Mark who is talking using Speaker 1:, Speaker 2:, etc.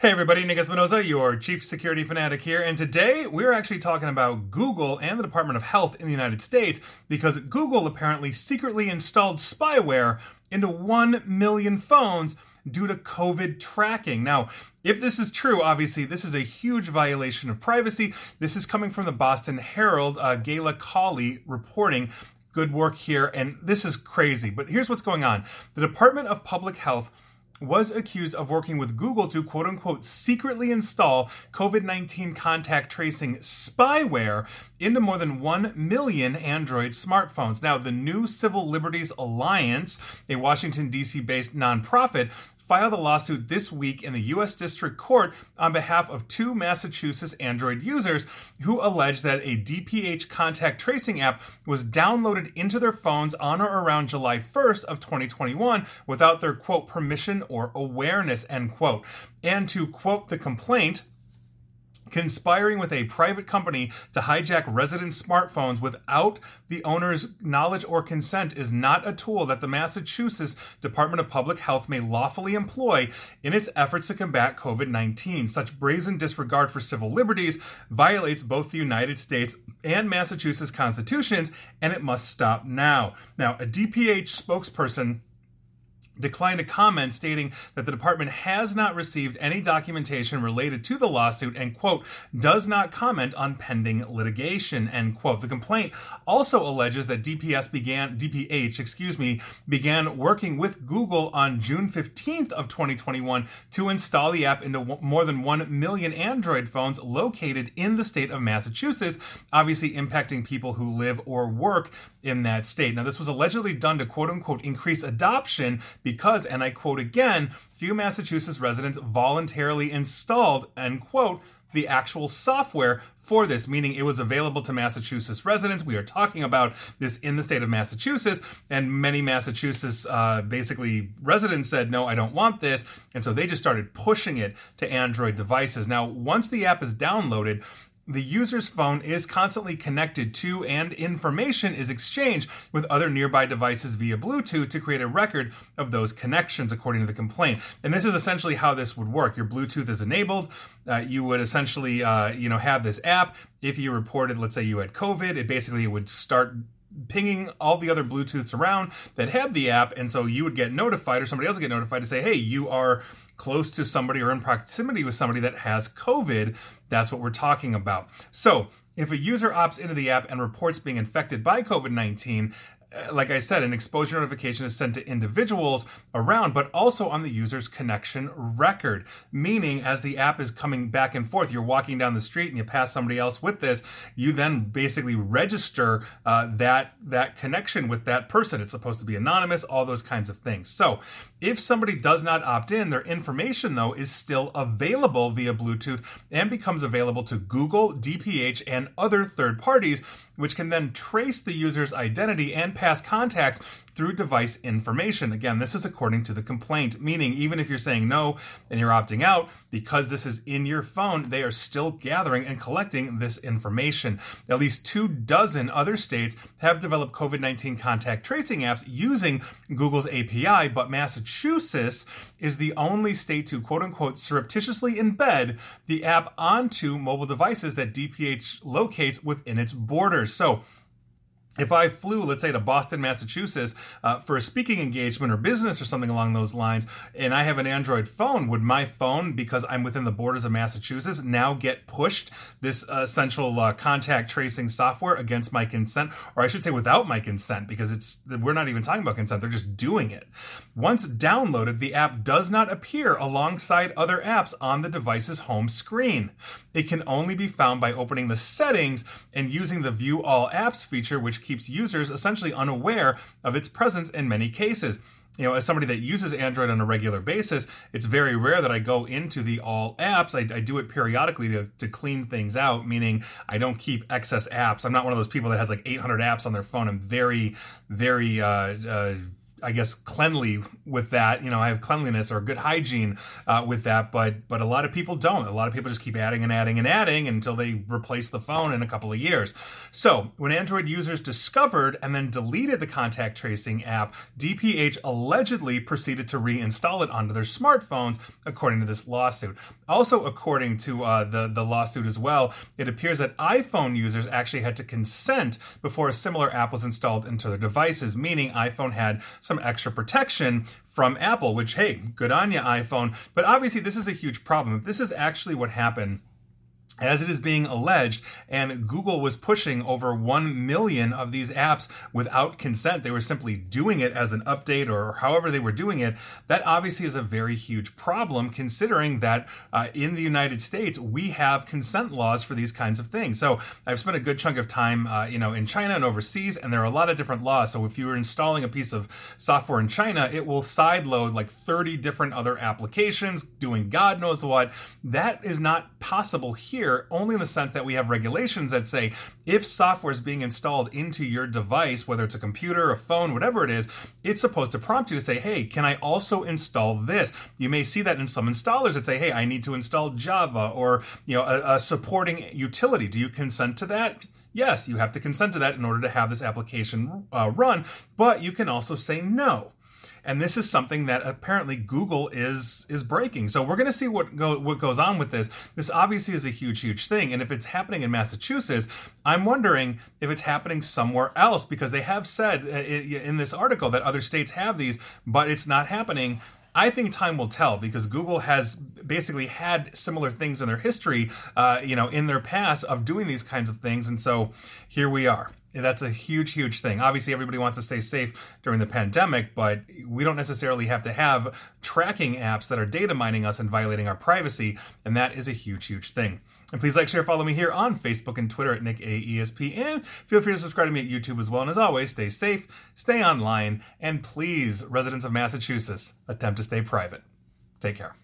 Speaker 1: Hey everybody, Nick Espinosa, your chief security fanatic here, and today we're actually talking about Google and the Department of Health in the United States because Google apparently secretly installed spyware into 1 million phones due to COVID tracking. Now, if this is true, obviously, this is a huge violation of privacy. This is coming from the Boston Herald, uh, Gayla Cawley reporting. Good work here, and this is crazy. But here's what's going on the Department of Public Health was accused of working with Google to quote unquote secretly install COVID 19 contact tracing spyware into more than 1 million Android smartphones. Now, the new Civil Liberties Alliance, a Washington, D.C. based nonprofit, filed a lawsuit this week in the U.S. District Court on behalf of two Massachusetts Android users who allege that a DPH contact tracing app was downloaded into their phones on or around July 1st of 2021 without their quote permission or awareness end quote. And to quote the complaint, conspiring with a private company to hijack resident smartphones without the owner's knowledge or consent is not a tool that the Massachusetts Department of Public Health may lawfully employ in its efforts to combat COVID 19. Such brazen disregard for civil liberties violates both the United States and Massachusetts constitutions, and it must stop now. Now, a DPH spokesperson declined to comment, stating that the department has not received any documentation related to the lawsuit and, quote, does not comment on pending litigation, end quote. The complaint also alleges that DPS began, DPH, excuse me, began working with Google on June 15th of 2021 to install the app into more than 1 million Android phones located in the state of Massachusetts, obviously impacting people who live or work in that state. Now, this was allegedly done to quote unquote increase adoption because, and I quote again, few Massachusetts residents voluntarily installed, end quote, the actual software for this, meaning it was available to Massachusetts residents. We are talking about this in the state of Massachusetts, and many Massachusetts uh, basically residents said, No, I don't want this. And so they just started pushing it to Android devices. Now, once the app is downloaded, the user's phone is constantly connected to and information is exchanged with other nearby devices via Bluetooth to create a record of those connections, according to the complaint. And this is essentially how this would work. Your Bluetooth is enabled. Uh, you would essentially, uh, you know, have this app. If you reported, let's say you had COVID, it basically would start pinging all the other Bluetooths around that had the app, and so you would get notified, or somebody else would get notified to say, "Hey, you are close to somebody or in proximity with somebody that has COVID." That's what we're talking about. So, if a user opts into the app and reports being infected by COVID 19, uh, like I said, an exposure notification is sent to individuals around, but also on the user's connection record. Meaning, as the app is coming back and forth, you're walking down the street and you pass somebody else with this, you then basically register uh, that that connection with that person. It's supposed to be anonymous, all those kinds of things. So, if somebody does not opt in, their information though is still available via Bluetooth and becomes available to Google, DPH, and other third parties, which can then trace the user's identity and past contacts through device information. Again, this is according to the complaint, meaning even if you're saying no and you're opting out, because this is in your phone, they are still gathering and collecting this information. At least two dozen other states have developed COVID 19 contact tracing apps using Google's API, but Massachusetts is the only state to quote unquote surreptitiously embed the app onto mobile devices that DPH locates within its borders. So, if I flew, let's say, to Boston, Massachusetts uh, for a speaking engagement or business or something along those lines, and I have an Android phone, would my phone, because I'm within the borders of Massachusetts, now get pushed this uh, essential uh, contact tracing software against my consent, or I should say without my consent, because it's we're not even talking about consent; they're just doing it. Once downloaded, the app does not appear alongside other apps on the device's home screen. It can only be found by opening the settings and using the View All Apps feature, which keeps users essentially unaware of its presence in many cases. You know, as somebody that uses Android on a regular basis, it's very rare that I go into the all apps. I, I do it periodically to, to clean things out, meaning I don't keep excess apps. I'm not one of those people that has like 800 apps on their phone. I'm very, very, uh, uh, I guess cleanly with that. You know, I have cleanliness or good hygiene uh, with that, but but a lot of people don't. A lot of people just keep adding and adding and adding until they replace the phone in a couple of years. So when Android users discovered and then deleted the contact tracing app, DPH allegedly proceeded to reinstall it onto their smartphones, according to this lawsuit. Also, according to uh, the the lawsuit as well, it appears that iPhone users actually had to consent before a similar app was installed into their devices, meaning iPhone had some extra protection from Apple, which, hey, good on you, iPhone. But obviously, this is a huge problem. If this is actually what happened, as it is being alleged, and Google was pushing over 1 million of these apps without consent. They were simply doing it as an update or however they were doing it. That obviously is a very huge problem considering that uh, in the United States, we have consent laws for these kinds of things. So I've spent a good chunk of time, uh, you know, in China and overseas, and there are a lot of different laws. So if you were installing a piece of software in China, it will sideload like 30 different other applications doing God knows what. That is not possible here here only in the sense that we have regulations that say if software is being installed into your device, whether it's a computer, a phone, whatever it is, it's supposed to prompt you to say, hey, can I also install this? You may see that in some installers that say, hey, I need to install Java or you know a, a supporting utility. Do you consent to that? Yes, you have to consent to that in order to have this application uh, run, but you can also say no and this is something that apparently Google is is breaking. So we're going to see what go, what goes on with this. This obviously is a huge, huge thing, and if it's happening in Massachusetts, I'm wondering if it's happening somewhere else because they have said uh, in this article that other states have these, but it's not happening. I think time will tell because Google has basically had similar things in their history, uh, you know, in their past of doing these kinds of things, and so here we are that's a huge, huge thing. Obviously, everybody wants to stay safe during the pandemic, but we don't necessarily have to have tracking apps that are data mining us and violating our privacy, and that is a huge, huge thing. And please like, share, follow me here on Facebook and Twitter at Nick AESP, and feel free to subscribe to me at YouTube as well. And as always, stay safe, stay online, and please, residents of Massachusetts, attempt to stay private. Take care.